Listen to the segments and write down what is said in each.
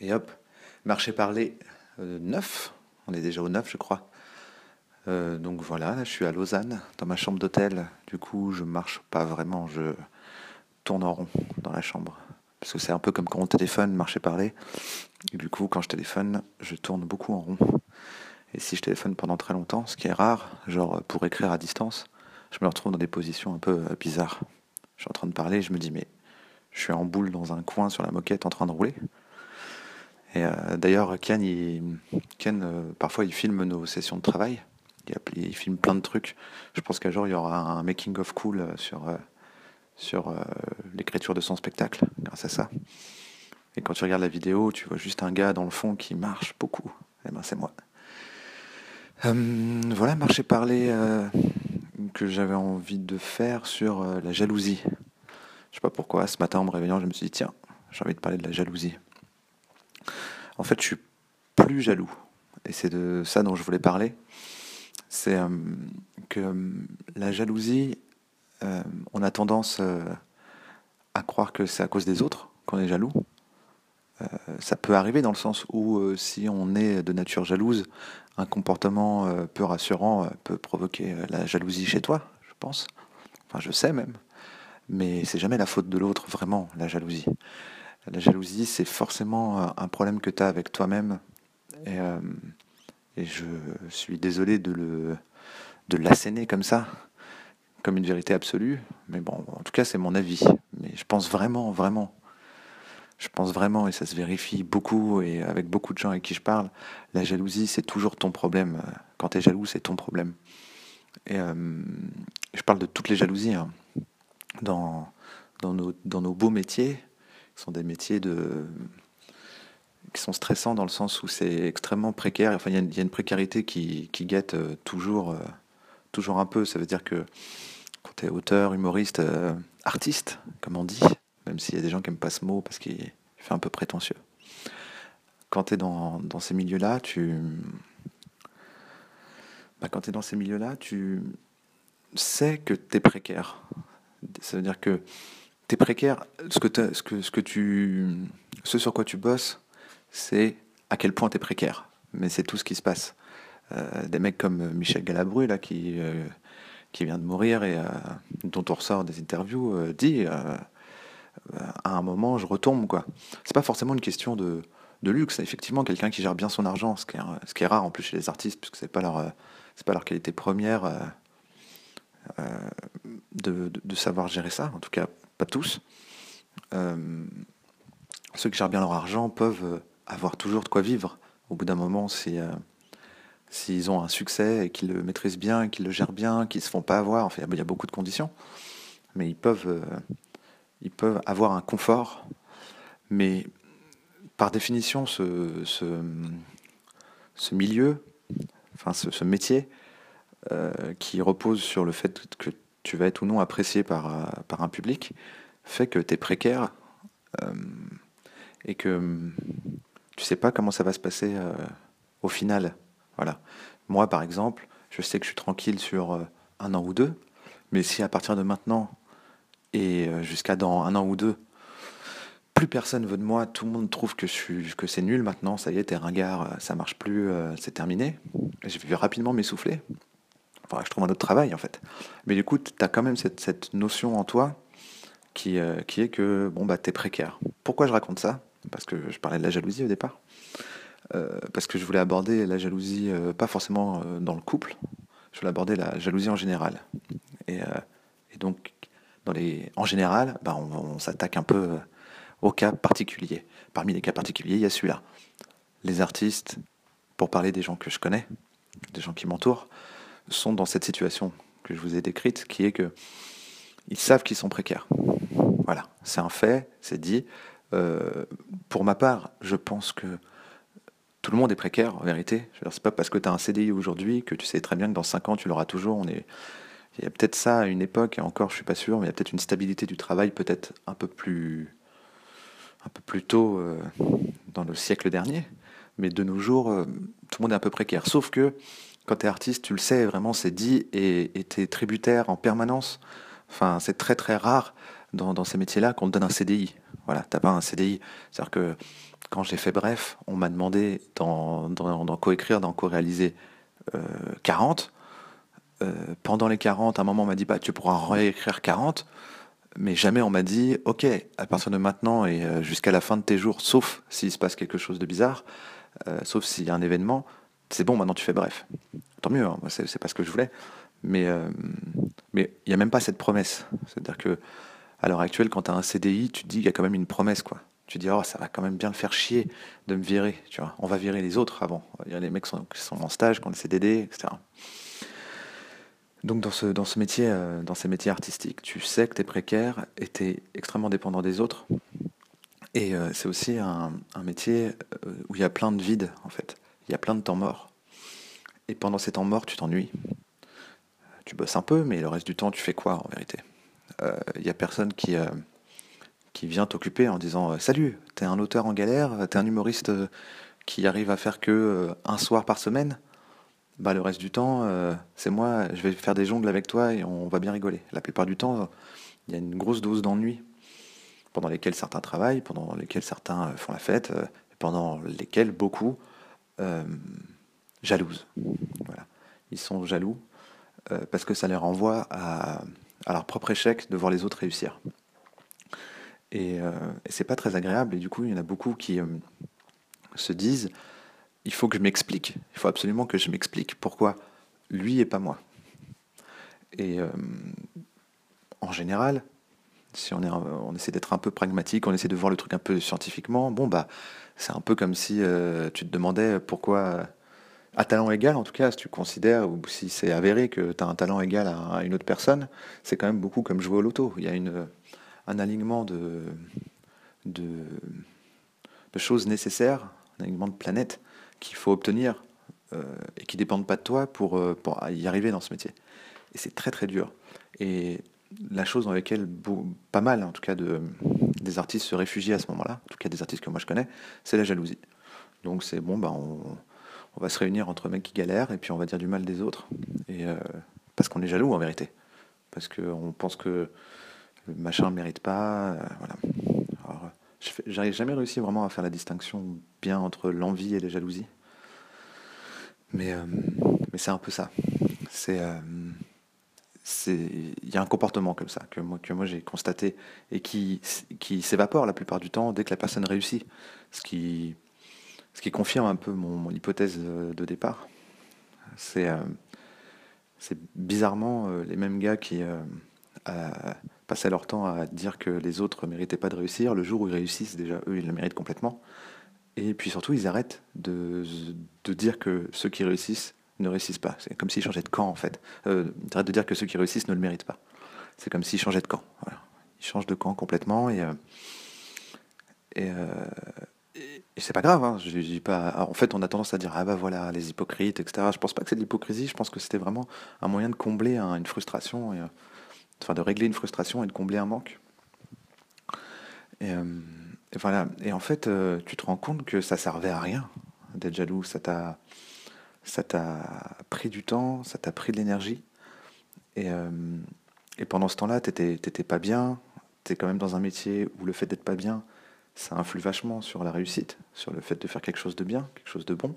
Et hop, marché parler euh, 9. On est déjà au 9, je crois. Euh, donc voilà, là, je suis à Lausanne, dans ma chambre d'hôtel. Du coup, je marche pas vraiment, je tourne en rond dans la chambre. Parce que c'est un peu comme quand on téléphone, marcher parler. Et du coup, quand je téléphone, je tourne beaucoup en rond. Et si je téléphone pendant très longtemps, ce qui est rare, genre pour écrire à distance, je me retrouve dans des positions un peu euh, bizarres. Je suis en train de parler, je me dis, mais je suis en boule dans un coin sur la moquette en train de rouler. Et euh, d'ailleurs, Ken, euh, parfois, il filme nos sessions de travail. Il, filme plein de trucs. Je pense qu'un jour, il y aura un making-of cool euh, sur, sur l'écriture de son spectacle, grâce à ça. Et quand tu regardes la vidéo, tu vois juste un gars dans le fond qui marche beaucoup. Eh ben, c'est moi. Euh, voilà, marcher parler que j'avais envie de faire sur la jalousie. Je sais pas pourquoi, ce matin en me réveillant, je me suis dit, tiens, j'ai envie de parler de la jalousie. En fait, je suis plus jaloux. Et c'est de ça dont je voulais parler. C'est euh, que euh, la jalousie, euh, on a tendance à croire que c'est à cause des autres qu'on est jaloux. Ça peut arriver dans le sens où si on est de nature jalouse, un comportement peu rassurant peut provoquer la jalousie chez toi, je pense. Enfin, je sais même. Mais c'est jamais la faute de l'autre, vraiment, la jalousie. La jalousie, c'est forcément euh, un problème que tu as avec toi-même. Et, euh, et je suis désolé de l'asséner comme ça, comme une vérité absolue. Mais bon, en tout cas, c'est mon avis. Mais je pense vraiment, vraiment, je pense vraiment, et ça se vérifie beaucoup, et avec beaucoup de gens avec qui je parle, la jalousie, c'est toujours ton problème. Quand tu es jaloux, c'est ton problème. Et euh, je parle de toutes les jalousies. hein. Dans, nos, beaux métiers, sont des métiers de, qui sont stressants dans le sens où c'est extrêmement précaire. Enfin, il y, a une- précarité qui, qui guette euh, toujours, euh, toujours un peu. Ça veut dire que quand tu es auteur, humoriste, euh, artiste, comme on dit, même s'il y a des gens qui n'aiment pas ce mot parce qu'il il fait un peu prétentieux. Quand tu es dans, dans ces milieux-là, tu. bah, quand tu es dans ces milieux-là, tu sais que tu es précaire. Ça veut dire que tu es précaire. Ce, que ce, que, ce, que tu, ce sur quoi tu bosses, c'est à quel point tu es précaire. Mais c'est tout ce qui se passe. Euh, des mecs comme Michel Galabru, là, qui, euh, qui vient de mourir et euh, dont on ressort des interviews, dit à un moment, je retombe. quoi. C'est pas forcément une question de, de luxe. Effectivement quelqu'un qui gère bien son argent, ce qui est, rare en plus chez les artistes, puisque c'est pas leur, c'est pas leur qualité première de, de- de savoir gérer ça. En tout cas, pas tous. Euh, ceux qui gèrent bien leur argent peuvent euh, avoir toujours de quoi vivre. Au bout d'un moment, si, euh, s'ils ont un succès et qu'ils le maîtrisent bien, qu'ils le gèrent bien, qu'ils se font pas avoir, enfin, il y a beaucoup de conditions, mais ils peuvent, euh, ils peuvent avoir un confort. Mais par définition, ce, ce, milieu, enfin ce, ce métier, qui repose sur le fait que tu vas être ou non apprécié par, euh, un public, fait que tu es précaire euh, et que tu sais pas comment ça va se passer euh, au final. Voilà. Moi, par exemple, je sais que je suis tranquille sur un an ou deux, mais si à partir de maintenant et jusqu'à dans un an ou deux, plus personne veut de moi, tout le monde trouve que, c'est nul maintenant, ça y est, t'es ringard, ça marche plus, c'est terminé. Je vais rapidement m'essouffler. Enfin, je trouve un autre travail en fait. Mais du coup, tu as quand même cette, notion en toi qui, euh, est que bon, bah, tu es précaire. Pourquoi je raconte ça? Parce que je parlais de la jalousie au départ. Euh, parce que je voulais aborder la jalousie, euh, pas forcément dans le couple, je voulais aborder la jalousie en général. Et, donc, en général, bah, on, s'attaque un peu aux cas particuliers. Parmi les cas particuliers, il y a celui-là. Les artistes, pour parler des gens que je connais, des gens qui m'entourent, sont dans cette situation que je vous ai décrite, qui est que ils savent qu'ils sont précaires. Voilà, c'est un fait, c'est dit. Euh, pour ma part, je pense que tout le monde est précaire, en vérité. Dire, C'est pas parce que tu as un CDI aujourd'hui que tu sais très bien que dans 5 ans, tu l'auras toujours. On est... Il y a peut-être ça à une époque, et encore, je suis pas sûr, mais il y a peut-être une stabilité du travail peut-être un peu plus, un peu plus tôt euh, dans le siècle dernier. Mais de nos jours, euh, tout le monde est un peu précaire. Sauf que quand tu es artiste, tu le sais, vraiment, c'est dit, et tu es tributaire en permanence. Enfin, c'est très très rare dans, ces métiers-là qu'on te donne un CDI. Voilà, t'as pas un CDI. C'est-à-dire que quand j'ai fait bref, on m'a demandé d'en, coécrire, d'en co-réaliser 40. pendant les 40, à un moment on m'a dit bah, tu pourras réécrire 40 mais jamais on m'a dit, ok, à partir de maintenant et euh, jusqu'à la fin de tes jours, sauf s'il se passe quelque chose de bizarre, euh, sauf s'il y a un événement, c'est bon, maintenant tu fais bref. Tant mieux, hein, c'est pas ce que je voulais. Mais euh, mais il n'y a même pas cette promesse. C'est-à-dire que à l'heure actuelle, quand tu as un CDI, tu te dis qu'il y a quand même une promesse, quoi. Tu te dis, oh, ça va quand même bien le faire chier de me virer, tu vois. On va virer les autres avant. Il y a les mecs qui sont, qui sont en stage, qui ont le CDD, etc. Donc dans ce, dans ce métier, euh, dans ces métiers artistiques, tu sais que tu es précaire et tu es extrêmement dépendant des autres. Et euh, c'est aussi un, métier où il y a plein de vides, en fait. Il y a plein de temps morts. Et pendant ces temps morts, tu t'ennuies. Tu bosses un peu, mais le reste du temps, tu fais quoi en vérité? Il n'y a personne qui, qui vient t'occuper en disant Salut, t'es un auteur en galère, t'es un humoriste qui arrive à faire que un soir par semaine? Bah, le reste du temps, euh, c'est moi, je vais faire des jongles avec toi et on va bien rigoler. La plupart du temps, il y a une grosse dose d'ennui pendant lesquels certains travaillent, pendant lesquels certains euh, font la fête, euh, pendant lesquels beaucoup jalousent. Voilà. Ils sont jaloux parce que ça les renvoie à, leur propre échec de voir les autres réussir. Et, et c'est pas très agréable. Et du coup, il y en a beaucoup qui se disent il faut que je m'explique. Il faut absolument que je m'explique pourquoi lui et pas moi. Et euh, en général, si on, est, on essaie d'être un peu pragmatique, on essaie de voir le truc un peu scientifiquement, bon bah c'est un peu comme si euh, tu te demandais pourquoi, à talent égal en tout cas, si tu considères, ou si c'est avéré que tu as un talent égal à, une autre personne, c'est quand même beaucoup comme jouer au loto. Il y a une, un alignement de, de, choses nécessaires, un alignement de planètes qu'il faut obtenir euh, et qui ne dépendent pas de toi pour, euh, pour y arriver dans ce métier. Et c'est très très dur. Et la chose dans laquelle pas mal, en tout cas, de, des artistes se réfugient à ce moment-là, en tout cas des artistes que moi je connais, c'est la jalousie. Donc c'est bon, bah on, va se réunir entre mecs qui galèrent et puis on va dire du mal des autres. Et, euh, parce qu'on est jaloux en vérité. Parce qu'on pense que le machin ne mérite pas. voilà. J'arrive jamais réussi vraiment à faire la distinction bien entre l'envie et la jalousie. Mais, euh, mais c'est un peu ça. C'est, euh, il y a un comportement comme ça que moi, que moi j'ai constaté et qui, qui s'évapore la plupart du temps dès que la personne réussit. Ce qui, ce qui confirme un peu mon, hypothèse de départ. C'est, euh, bizarrement les mêmes gars qui passaient leur temps à dire que les autres ne méritaient pas de réussir. Le jour où ils réussissent, déjà, eux, ils le méritent complètement. Et puis surtout, ils arrêtent de, de dire que ceux qui réussissent ne réussissent pas. C'est comme s'ils changeaient de camp, en fait. Euh, ils arrêtent de dire que ceux qui réussissent ne le méritent pas. C'est comme s'ils changeaient de camp. Ils changent de camp complètement et, euh, euh, et, et c'est pas grave. Hein. Je, dis pas. En fait, on a tendance à dire ah bah voilà les hypocrites, etc. Je pense pas que c'est de l'hypocrisie. Je pense que c'était vraiment un moyen de combler une frustration et, enfin de régler une frustration et de combler un manque. Et, euh, voilà. Et en fait, euh, tu te rends compte que ça servait à rien d'être jaloux. Ça t'a, ça t'a pris du temps, ça t'a pris de l'énergie. Et, euh, pendant ce temps-là, t'étais, pas bien. T'es quand même dans un métier où le fait d'être pas bien, ça influe vachement sur la réussite, sur le fait de faire quelque chose de bien, quelque chose de bon.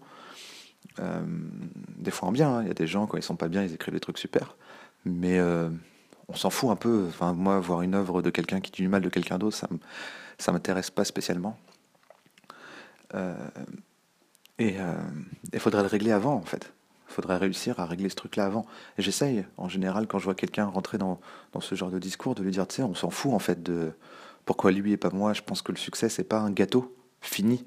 des fois en bien, hein. il y a des gens quand ils sont pas bien, ils écrivent des trucs super. Mais on s'en fout un peu. Enfin, moi, voir une œuvre de quelqu'un qui dit du mal de quelqu'un d'autre, ça ça m'intéresse pas spécialement. Euh, et il euh, faudrait le régler avant, en fait. Il faudrait réussir à régler ce truc-là avant. J'essaye, en général, quand je vois quelqu'un rentrer dans, ce genre de discours, de lui dire, tu sais, on s'en fout, en fait, de pourquoi lui et pas moi. Je pense que le succès, c'est pas un gâteau fini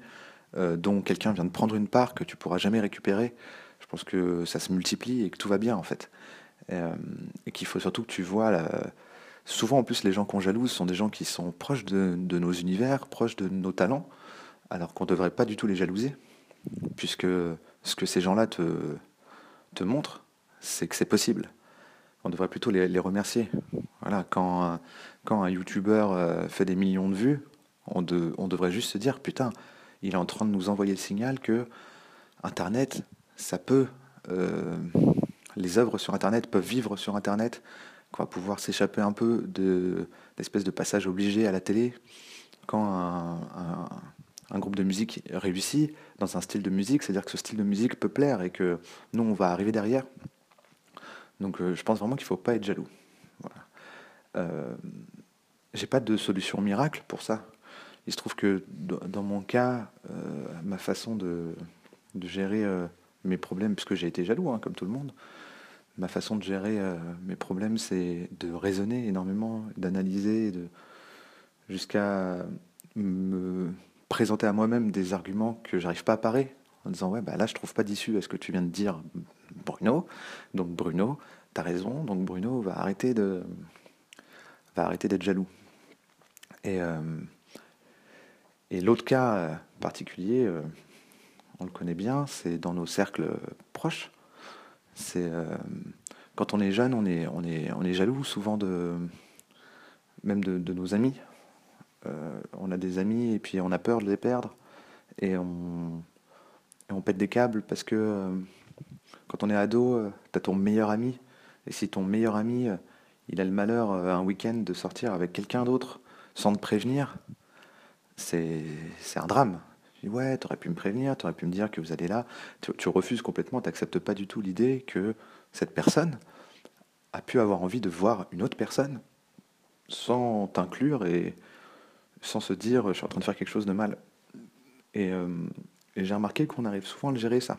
euh, dont quelqu'un vient de prendre une part que tu pourras jamais récupérer. Je pense que ça se multiplie et que tout va bien, en fait. Euh, et, qu'il faut surtout que tu vois souvent en plus les gens qu'on jalouse sont des gens qui sont proches de, nos univers, proches de nos talents, alors qu'on ne devrait pas du tout les jalouser, puisque ce que ces gens-là te, montrent, c'est que c'est possible. On devrait plutôt les, remercier. Voilà, quand, un youtubeur euh, fait des millions de vues, on, devrait juste se dire, putain, il est en train de nous envoyer le signal que Internet, ça peut euh, les œuvres sur Internet peuvent vivre sur Internet, qu'on pouvoir s'échapper un peu de l'espèce de passage obligé à la télé. Quand un groupe de musique réussit dans un style de musique, c'est-à-dire que ce style de musique peut plaire et que nous, on va arriver derrière. Donc je pense vraiment qu'il ne faut pas être jaloux. Voilà. Euh, j'ai pas de solution miracle pour ça. Il se trouve que dans mon cas, ma façon de, gérer mes problèmes, puisque j'ai été jaloux, hein, comme tout le monde, ma façon de gérer euh, mes problèmes, c'est de raisonner énormément, d'analyser, jusqu'à me présenter à moi-même des arguments que j'arrive pas à parer, en disant ouais bah là je trouve pas d'issue à ce que tu viens de dire Bruno, donc Bruno, tu as raison, donc Bruno va arrêter de va arrêter d'être jaloux. Et, euh, et l'autre cas euh, particulier, on le connaît bien, c'est dans nos cercles proches. C'est euh, quand on est jeune, on est, on est, on est jaloux souvent de même de, nos amis. Euh, on a des amis et puis on a peur de les perdre. Et on, pète des câbles parce que euh, quand on est ado, tu as ton meilleur ami. Et si ton meilleur ami il a le malheur un week-end de sortir avec quelqu'un d'autre sans te prévenir, c'est un drame. Ouais, t'aurais pu me prévenir, t'aurais pu me dire que vous allez là. Tu, refuses complètement, t'acceptes pas du tout l'idée que cette personne a pu avoir envie de voir une autre personne sans t'inclure et sans se dire je suis en train de faire quelque chose de mal. Et, euh, j'ai remarqué qu'on arrive souvent à le gérer ça.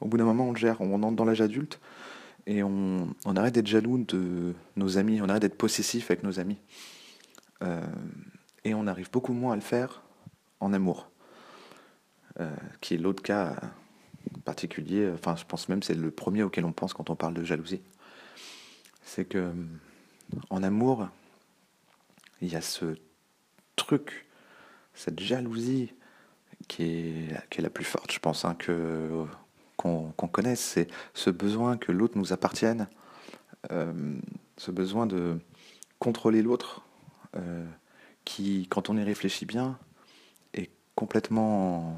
Au bout d'un moment, on le gère, on entre dans l'âge adulte et on, arrête d'être jaloux de nos amis, on arrête d'être possessif avec nos amis. Euh, et on arrive beaucoup moins à le faire en amour. Euh, qui est l'autre cas particulier, enfin je pense même c'est le premier auquel on pense quand on parle de jalousie. C'est que en amour, il y a ce cette jalousie qui est, est la plus forte, je pense, hein, que, qu'on, connaisse, c'est ce besoin que l'autre nous appartienne, euh, ce besoin de contrôler l'autre, euh, qui, quand on y réfléchit bien, complètement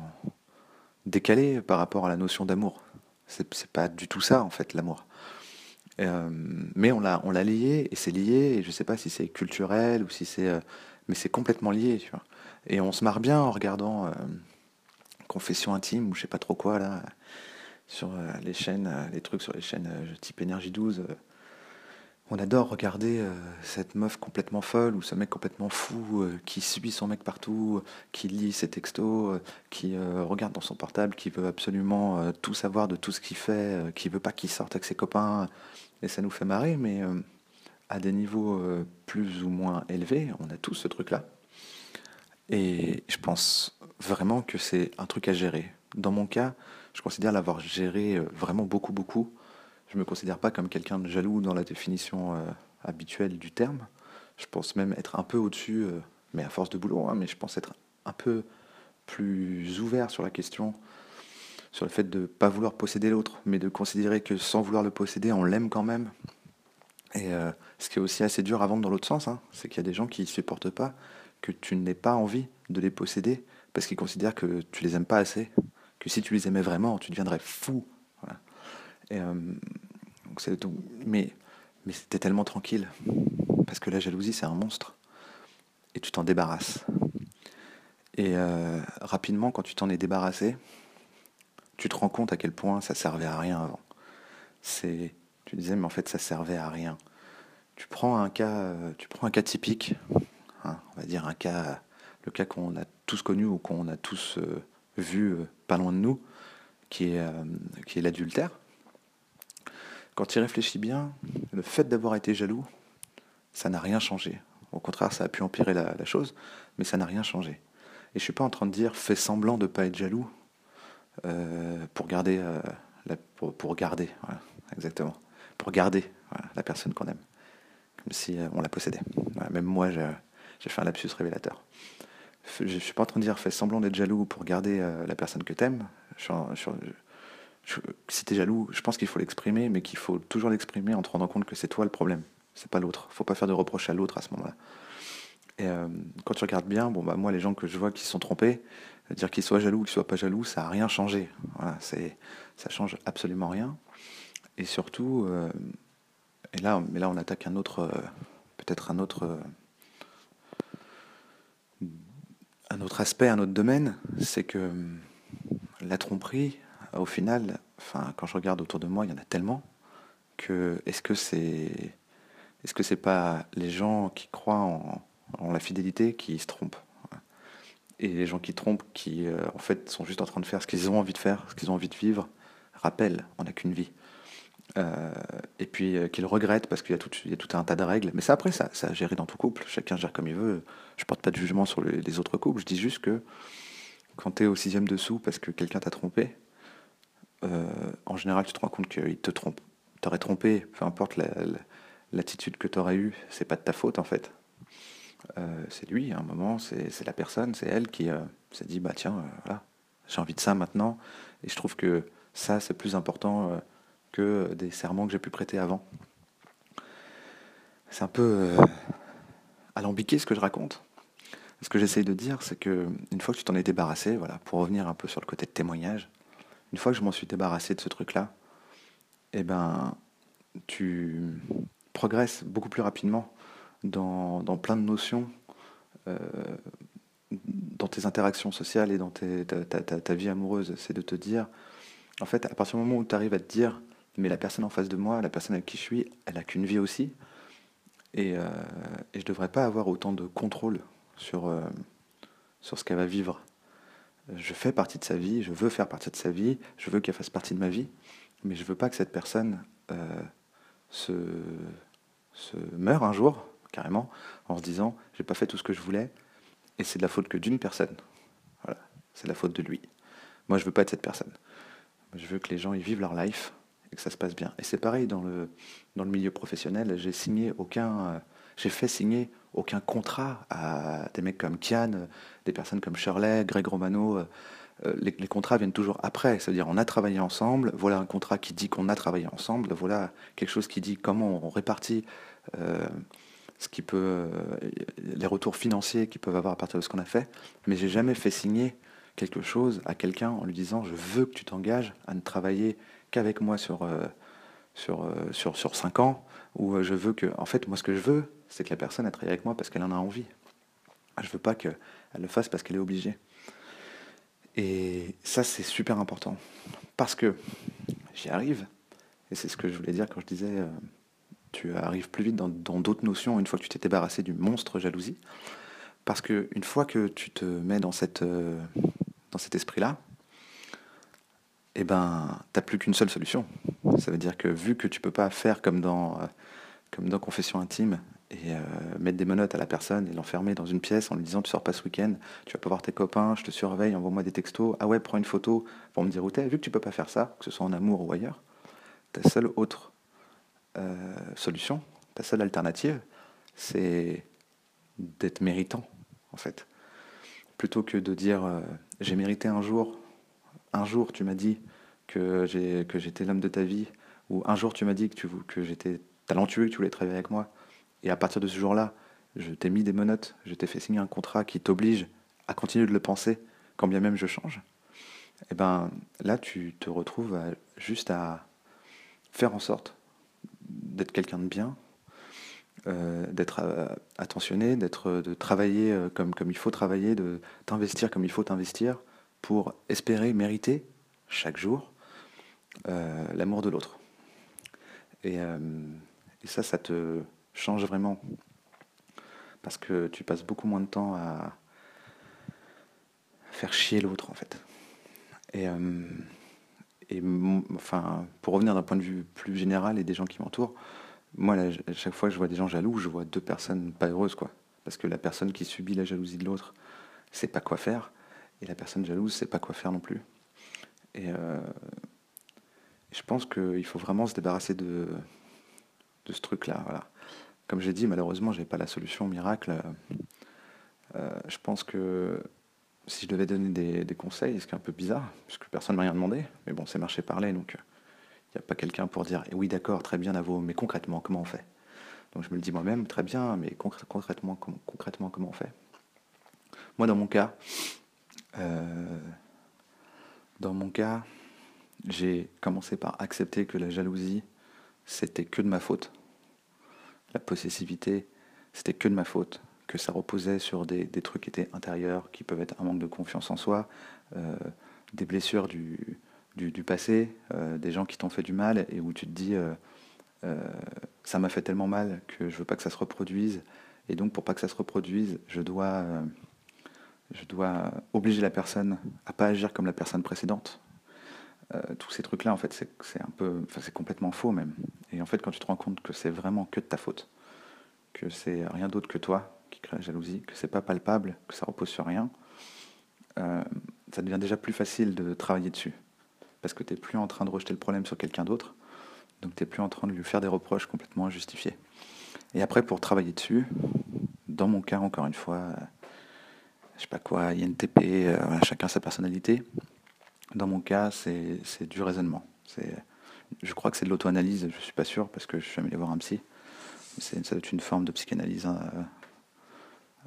décalé par rapport à la notion d'amour. C'est pas du tout ça, en fait, l'amour. Euh, mais on l'a, on l'a lié, et c'est lié, et je sais pas si c'est culturel ou si c'est. Euh, mais c'est complètement lié, tu vois. Et on se marre bien en regardant euh, Confession intime ou je sais pas trop quoi, là, sur les chaînes, les trucs sur les chaînes type Énergie 12 on adore regarder euh, cette meuf complètement folle ou ce mec complètement fou euh, qui suit son mec partout, qui lit ses textos, euh, qui regarde dans son portable, qui veut absolument tout savoir de tout ce qu'il fait, qui veut pas qu'il sorte avec ses copains. Et ça nous fait marrer, mais à des niveaux plus ou moins élevés, on a tous ce truc-là. Et je pense vraiment que c'est un truc à gérer. Dans mon cas, je considère l'avoir géré vraiment beaucoup, beaucoup je ne me considère pas comme quelqu'un de jaloux dans la définition euh, habituelle du terme. Je pense même être un peu au-dessus, euh, mais à force de boulot, hein, mais je pense être un peu plus ouvert sur la question, sur le fait de ne pas vouloir posséder l'autre, mais de considérer que sans vouloir le posséder, on l'aime quand même. Et euh, ce qui est aussi assez dur à vendre dans l'autre sens, hein, c'est qu'il y a des gens qui ne supportent pas que tu n'aies pas envie de les posséder parce qu'ils considèrent que tu les aimes pas assez, que si tu les aimais vraiment, tu deviendrais fou. Et, mais mais c'était tellement tranquille. Parce que la jalousie, c'est un monstre. Et tu t'en débarrasses. Et euh, rapidement, quand tu t'en es débarrassé, tu te rends compte à quel point ça servait à rien avant. Tu disais, mais en fait, ça servait à rien. Tu prends un cas, euh, tu prends un cas typique, hein, on va dire un cas, le cas qu'on a tous connu ou qu'on a tous euh, vu pas loin de nous, qui est, qui est l'adultère. Quand tu y réfléchis bien, le fait d'avoir été jaloux, ça n'a rien changé. Au contraire, ça a pu empirer la, chose, mais ça n'a rien changé. Et je suis pas en train de dire fais semblant de ne pas être jaloux euh, pour garder, euh, la, pour, garder, exactement, pour garder la personne qu'on aime, comme si euh, on la possédait. même moi, j'ai fait un lapsus révélateur. Je ne suis pas en train de dire fais semblant d'être jaloux pour garder la personne que tu aimes. Je, je, si tu es jaloux, je pense qu'il faut l'exprimer, mais qu'il faut toujours l'exprimer en te rendant compte que c'est toi le problème, c'est pas l'autre. Faut pas faire de reproches à l'autre à ce moment-là. Et euh, quand tu regardes bien, bon bah moi les gens que je vois qui se sont trompés, dire qu'ils soient jaloux ou qu'ils soient pas jaloux, ça a rien changé. Voilà, c'est ça change absolument rien. Et surtout, euh, et là, mais là on attaque un autre, euh, peut-être un autre, un autre aspect, un autre domaine, c'est que la tromperie, au final, enfin, quand je regarde autour de moi, il y en a tellement que est-ce que c'est est-ce que c'est pas les gens qui croient en, la fidélité qui se trompent? Et les gens qui trompent qui euh, en fait sont juste en train de faire ce qu'ils ont envie de faire, ce qu'ils ont envie de vivre. Rappel, on n'a qu'une vie. Euh, et puis euh, qu'ils regrettent parce qu'il y, a tout, un tas de règles. Mais ça, après, ça, ça géré dans tout couple. Chacun gère comme il veut. Je porte pas de jugement sur les, autres couples. Je dis juste que quand tu es au sixième dessous parce que quelqu'un t'a trompé, euh, en général, tu te rends compte qu'il te trompe. T'aurais trompé, peu importe l'attitude que tu aurais eue, c'est pas de ta faute en fait. C'est lui, à un moment, c'est la personne, c'est elle qui s'est dit bah tiens, voilà, j'ai envie de ça maintenant. Et je trouve que ça, c'est plus important que des serments que j'ai pu prêter avant. C'est un peu alambiqué ce que je raconte. Ce que j'essaye de dire, c'est que une fois que tu t'en es débarrassé, voilà, pour revenir un peu sur le côté témoignage, une fois que je m'en suis débarrassé de ce truc-là, eh ben, tu progresses beaucoup plus rapidement dans, plein de notions, euh, dans tes interactions sociales et dans ta, vie amoureuse. C'est de te dire, en fait, à partir du moment où tu arrives à te dire, mais la personne en face de moi, la personne avec qui je suis, elle a qu'une vie aussi, et, euh, je devrais pas avoir autant de contrôle sur, euh, sur ce qu'elle va vivre. Je fais partie de sa vie, je veux faire partie de sa vie, je veux qu'elle fasse partie de ma vie, mais je veux pas que cette personne euh, se, se meure un jour carrément, en se disant j'ai pas fait tout ce que je voulais, et c'est de la faute que d'une personne. Voilà, c'est la faute de lui. Moi, je veux pas être cette personne. Je veux que les gens ils vivent leur life que ça se passe bien. Et c'est pareil dans le dans le milieu professionnel. J'ai signé aucun, euh, j'ai fait signer aucun contrat à des mecs comme Kian, des personnes comme Shirley, Greg Romano. Euh, les, les, contrats viennent toujours après. C'est-à-dire, on a travaillé ensemble. Voilà un contrat qui dit qu'on a travaillé ensemble. Voilà quelque chose qui dit comment on répartit euh, ce qui peut, euh, les retours financiers qu'ils peuvent avoir à partir de ce qu'on a fait, mais j'ai jamais fait signer quelque chose à quelqu'un en lui disant je veux que tu t'engages à ne travailler qu'avec moi sur, euh, sur, euh, sur, sur 5 ans, ou je veux que, en fait, moi ce que je veux, c'est que la personne elle travaille avec moi parce qu'elle en a envie. Je veux pas qu'elle le fasse parce qu'elle est obligée. Et ça, c'est super important. Parce que j'y arrive, et c'est ce que je voulais dire quand je disais tu arrives plus vite dans d'autres notions une fois que tu t'es débarrassé du monstre jalousie. Parce que une fois que tu te mets dans, cette, euh, dans cet esprit-là, eh ben, t'as plus qu'une seule solution. Ça veut dire que vu que tu peux pas faire comme dans, euh, Confession intime et euh, mettre des menottes à la personne et l'enfermer dans une pièce en lui disant tu sors pas ce week-end, tu vas pas voir tes copains, je te surveille, envoie-moi des textos, ah ouais, prends une photo pour me dire où t'es. Vu que tu peux pas faire ça, que ce soit en amour ou ailleurs, ta seule autre euh, solution, ta seule alternative, c'est d'être méritant, en fait. Plutôt que de dire j'ai mérité un jour, un jour tu m'as dit que j'étais l'homme de ta vie, ou un jour tu m'as dit que, tu, que j'étais talentueux, que tu voulais travailler avec moi, et à partir de ce jour-là, je t'ai mis des menottes, je t'ai fait signer un contrat qui t'oblige à continuer de le penser, quand bien même je change. Et eh ben là, tu te retrouves juste à faire en sorte d'être quelqu'un de bien, euh, d'être euh, attentionné, d'être, de travailler euh, comme, comme il faut travailler, de t'investir comme il faut t'investir pour espérer mériter chaque jour euh, l'amour de l'autre. Et, euh, et, ça, ça te change vraiment. Parce que tu passes beaucoup moins de temps à faire chier l'autre, en fait. Et, euh, enfin, pour revenir d'un point de vue plus général et des gens qui m'entourent, moi, là, à chaque fois que je vois des gens jaloux, je vois deux personnes pas heureuses, quoi. Parce que la personne qui subit la jalousie de l'autre sait pas quoi faire, et la personne jalouse sait pas quoi faire non plus. Et euh, je pense qu'il faut vraiment se débarrasser de, ce truc-là. Voilà. Comme j'ai dit, malheureusement, j'ai pas la solution miracle. Euh, je pense que si je devais donner des, conseils, ce qui est un peu bizarre, puisque personne ne m'a rien demandé, mais bon, c'est marché parler, donc il euh, n'y a pas quelqu'un pour dire eh oui, d'accord, très bien, Navo, mais concrètement, comment on fait? Donc je me le dis moi-même, très bien, mais concrètement, concrètement, comment on fait? Moi, dans mon cas, euh, dans mon cas, j'ai commencé par accepter que la jalousie, c'était que de ma faute. La possessivité, c'était que de ma faute. que ça reposait sur des, des, trucs qui étaient intérieurs, qui peuvent être un manque de confiance en soi, euh, des blessures du, du, passé, euh, des gens qui t'ont fait du mal et où tu te dis ça m'a fait tellement mal que je veux pas que ça se reproduise et donc pour pas que ça se reproduise, je dois je dois obliger la personne à pas agir comme la personne précédente. tous ces trucs-là, en fait, c'est un peu, enfin, c'est complètement faux même. Et en fait, quand tu te rends compte que c'est vraiment que de ta faute, que c'est rien d'autre que toi qui crée la jalousie, que c'est pas palpable, que ça repose sur rien, euh, ça devient déjà plus facile de travailler dessus. Parce que tu n'es plus en train de rejeter le problème sur quelqu'un d'autre, donc tu n'es plus en train de lui faire des reproches complètement injustifiés. Et après, pour travailler dessus, dans mon cas, encore une fois, euh, je sais pas quoi, INTP, euh, chacun sa personnalité. Dans mon cas, c'est du raisonnement. Je crois que c'est de l'auto-analyse, je suis pas sûr, parce que je suis allé voir un psy. Ça doit être une forme de psychanalyse hein,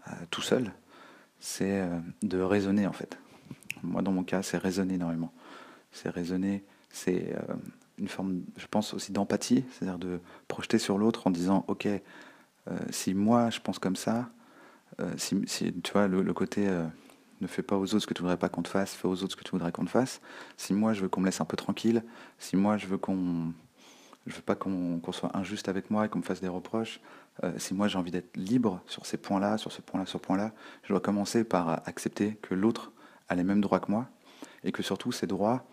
euh, tout seul, c'est euh, de raisonner en fait. Moi, dans mon cas, c'est raisonner énormément. C'est raisonner, c'est euh, une forme, je pense aussi d'empathie, c'est-à-dire de projeter sur l'autre en disant, ok, si moi je pense comme ça, si, tu vois le, côté ne fais pas aux autres ce que tu voudrais pas qu'on te fasse, fais aux autres ce que tu voudrais qu'on te fasse. Si moi je veux qu'on me laisse un peu tranquille, si moi je veux qu'on je veux pas qu'on soit injuste avec moi et qu'on me fasse des reproches. Euh, si moi j'ai envie d'être libre sur ces points-là, sur ce point-là, sur ce point-là, je dois commencer par accepter que l'autre a les mêmes droits que moi et que surtout ces droits,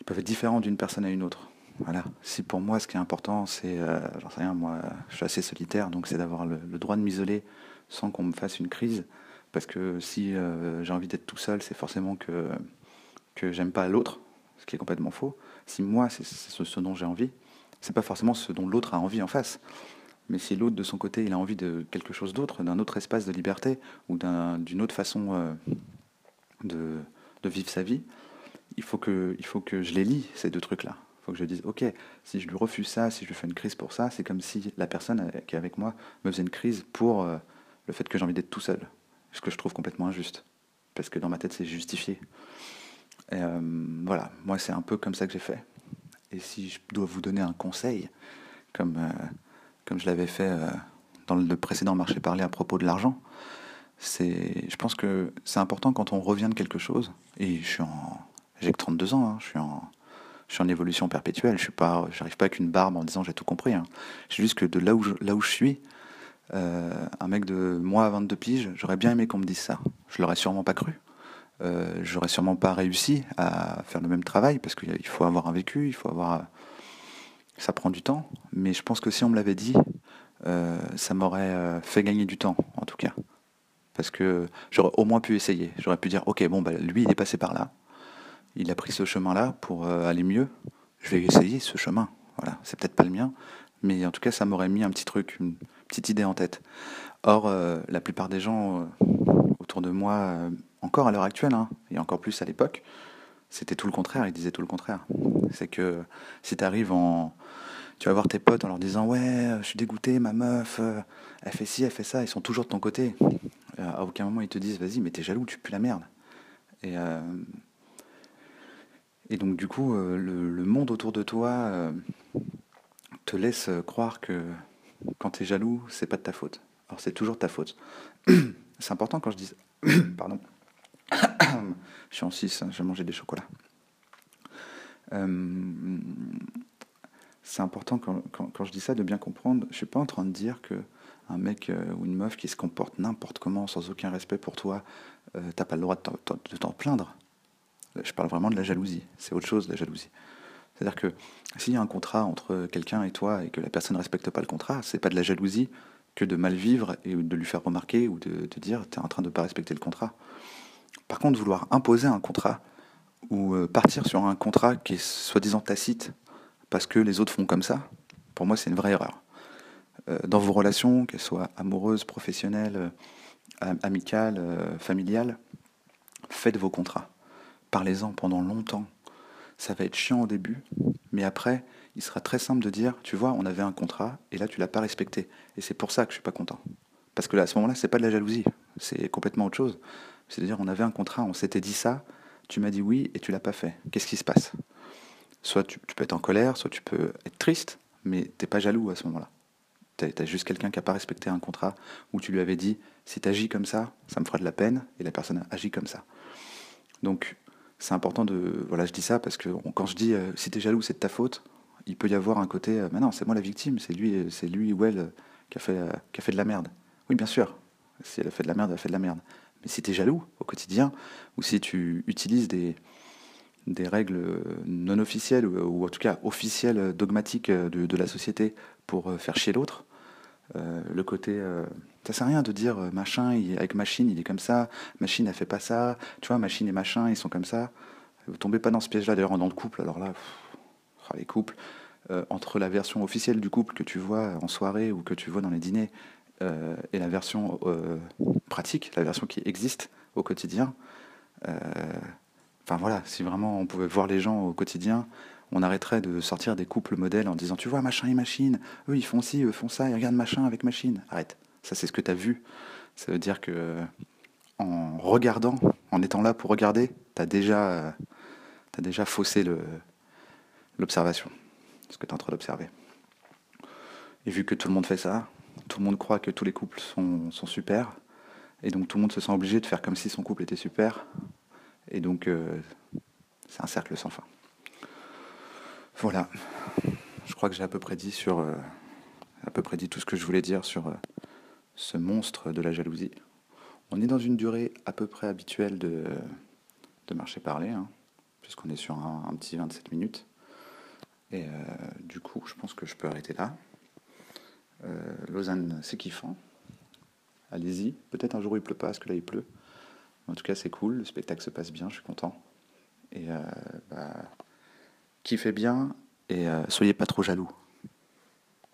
ils peuvent être différents d'une personne à une autre. Voilà. Si pour moi ce qui est important, c'est, euh, j'en sais rien, moi, je suis assez solitaire, donc c'est d'avoir le, droit de m'isoler sans qu'on me fasse une crise, parce que si euh, j'ai envie d'être tout seul, c'est forcément que que j'aime pas l'autre, ce qui est complètement faux. Si moi, c'est ce, dont j'ai envie, c'est pas forcément ce dont l'autre a envie en face. Mais si l'autre, de son côté, il a envie de quelque chose d'autre, d'un autre espace de liberté ou d'une autre façon euh, de, de, vivre sa vie, il faut que, il faut que je les lie, ces deux trucs-là. Il faut que je dise, ok, si je lui refuse ça, si je lui fais une crise pour ça, c'est comme si la personne euh, qui est avec moi me faisait une crise pour le fait que j'ai envie d'être tout seul. Ce que je trouve complètement injuste. Parce que dans ma tête, c'est justifié. Et, voilà, moi, c'est un peu comme ça que j'ai fait. Et si je dois vous donner un conseil, comme, euh, comme je l'avais fait euh, dans le précédent marché parlé à propos de l'argent, c'est, je pense que c'est important quand on revient de quelque chose. Et je suis en, j'ai que 32 ans, hein, je suis en, je suis en évolution perpétuelle. Je suis pas, pas avec une barbe en disant j'ai tout compris. Hein. C'est juste que de là où là où je suis, euh, un mec de moi à 22 piges, j'aurais bien aimé qu'on me dise ça. Je l'aurais sûrement pas cru euh, j'aurais sûrement pas réussi à faire le même travail parce qu'il faut avoir un vécu, il faut avoir. Ça prend du temps, mais je pense que si on me l'avait dit, euh, ça m'aurait euh, fait gagner du temps, en tout cas. Parce que j'aurais au moins pu essayer. J'aurais pu dire, ok, bon, bah, lui, il est passé par là. Il a pris ce chemin-là pour aller mieux. Je vais essayer ce chemin. Voilà, c'est peut-être pas le mien, mais en tout cas, ça m'aurait mis un petit truc, petite idée en tête. Or, la plupart des gens autour de moi encore à l'heure actuelle, hein, et encore plus à l'époque, c'était tout le contraire, ils disaient tout le contraire. C'est que si tu arrives en... Tu vas voir tes potes en leur disant Ouais, je suis dégoûté, ma meuf, euh, elle fait ci, elle fait ça, ils sont toujours de ton côté. Euh, à aucun moment ils te disent Vas-y, mais t'es jaloux, tu pues la merde. Euh, et donc, du coup, le, monde autour de toi te laisse croire que quand t'es jaloux, c'est pas de ta faute. Alors, c'est toujours ta faute. c'est important quand je dis. Pardon je suis en 6, hein, j'ai mangé des chocolats. Euh, c'est important quand, quand, je dis ça de bien comprendre. Je suis pas en train de dire que un mec euh, ou une meuf qui se comporte n'importe comment, sans aucun respect pour toi, euh, t'as pas le droit de t'en plaindre. Je parle vraiment de la jalousie. C'est autre chose, la jalousie. C'est-à-dire que s'il y a un contrat entre quelqu'un et toi et que la personne ne respecte pas le contrat, c'est pas de la jalousie que de mal vivre et de lui faire remarquer ou de, te dire tu es en train de ne pas respecter le contrat. Par contre, vouloir imposer un contrat ou euh, partir sur un contrat qui est soi-disant tacite parce que les autres font comme ça, pour moi, c'est une vraie erreur. Euh, dans vos relations, qu'elles soient amoureuses, professionnelles, euh, amicales, familiales, faites vos contrats. Parlez-en pendant longtemps. Ça va être chiant au début, mais après, il sera très simple de dire, tu vois, on avait un contrat et là, tu l'as pas respecté. Et c'est pour ça que je suis pas content. Parce que là, à ce moment-là, c'est pas de la jalousie, c'est complètement autre chose. C'est-à-dire, on avait un contrat, on s'était dit ça, tu m'as dit oui et tu l'as pas fait. Qu'est-ce qui se passe? Soit tu, peux être en colère, soit tu peux être triste, mais t'es pas jaloux à ce moment-là. Tu as, juste quelqu'un qui n'a pas respecté un contrat où tu lui avais dit si tu agis comme ça, ça me fera de la peine, et la personne agit comme ça. Donc c'est important de. Voilà, je dis ça parce que quand je dis si tu es jaloux, c'est de ta faute, il peut y avoir un côté mais non, c'est moi la victime, c'est lui, c'est lui ou elle qui a, fait, qui a fait de la merde. Oui, bien sûr, si elle a fait de la merde, elle a fait de la merde. Mais si tu es jaloux au quotidien, ou si tu utilises des, des règles non officielles, ou, en tout cas officielles, dogmatiques de, la société pour euh, faire chier l'autre, euh, le côté... Euh, ça sert à rien de dire machin, avec machine, il est comme ça, machine, elle fait pas ça, tu vois, machine et machin, ils sont comme ça. Vous tombez pas dans ce piège-là, d'ailleurs, dans le couple, alors là, oh, les couples, entre la version officielle du couple que tu vois en soirée ou que tu vois dans les dîners euh, et la version euh, pratique, la version qui existe au quotidien. Euh, enfin voilà, si vraiment on pouvait voir les gens au quotidien, on arrêterait de sortir des couples modèles en disant tu vois machin et machine, eux ils font ci, eux font ça, ils regardent machin avec machine. Arrête, ça c'est ce que tu as vu. Ça veut dire que en regardant, en étant là pour regarder, tu as déjà, faussé l'observation, ce que tu es en train d'observer. Et vu que tout le monde fait ça, tout le monde croit que tous les couples sont, super. Et donc tout le monde se sent obligé de faire comme si son couple était super. Et donc euh, c'est un cercle sans fin. Voilà. Je crois que j'ai à peu près dit sur euh, à peu près dit tout ce que je voulais dire sur euh, ce monstre de la jalousie. On est dans une durée à peu près habituelle de, de marcher parler, hein, puisqu'on est sur un, petit 27 minutes. Et du coup, je pense que je peux arrêter là. Euh, Lausanne, c'est kiffant. Allez-y. Peut-être un jour il pleut pas, parce que là il pleut. En tout cas, c'est cool. Le spectacle se passe bien, je suis content. Et euh, bah, kiffez bien et euh, soyez pas trop jaloux.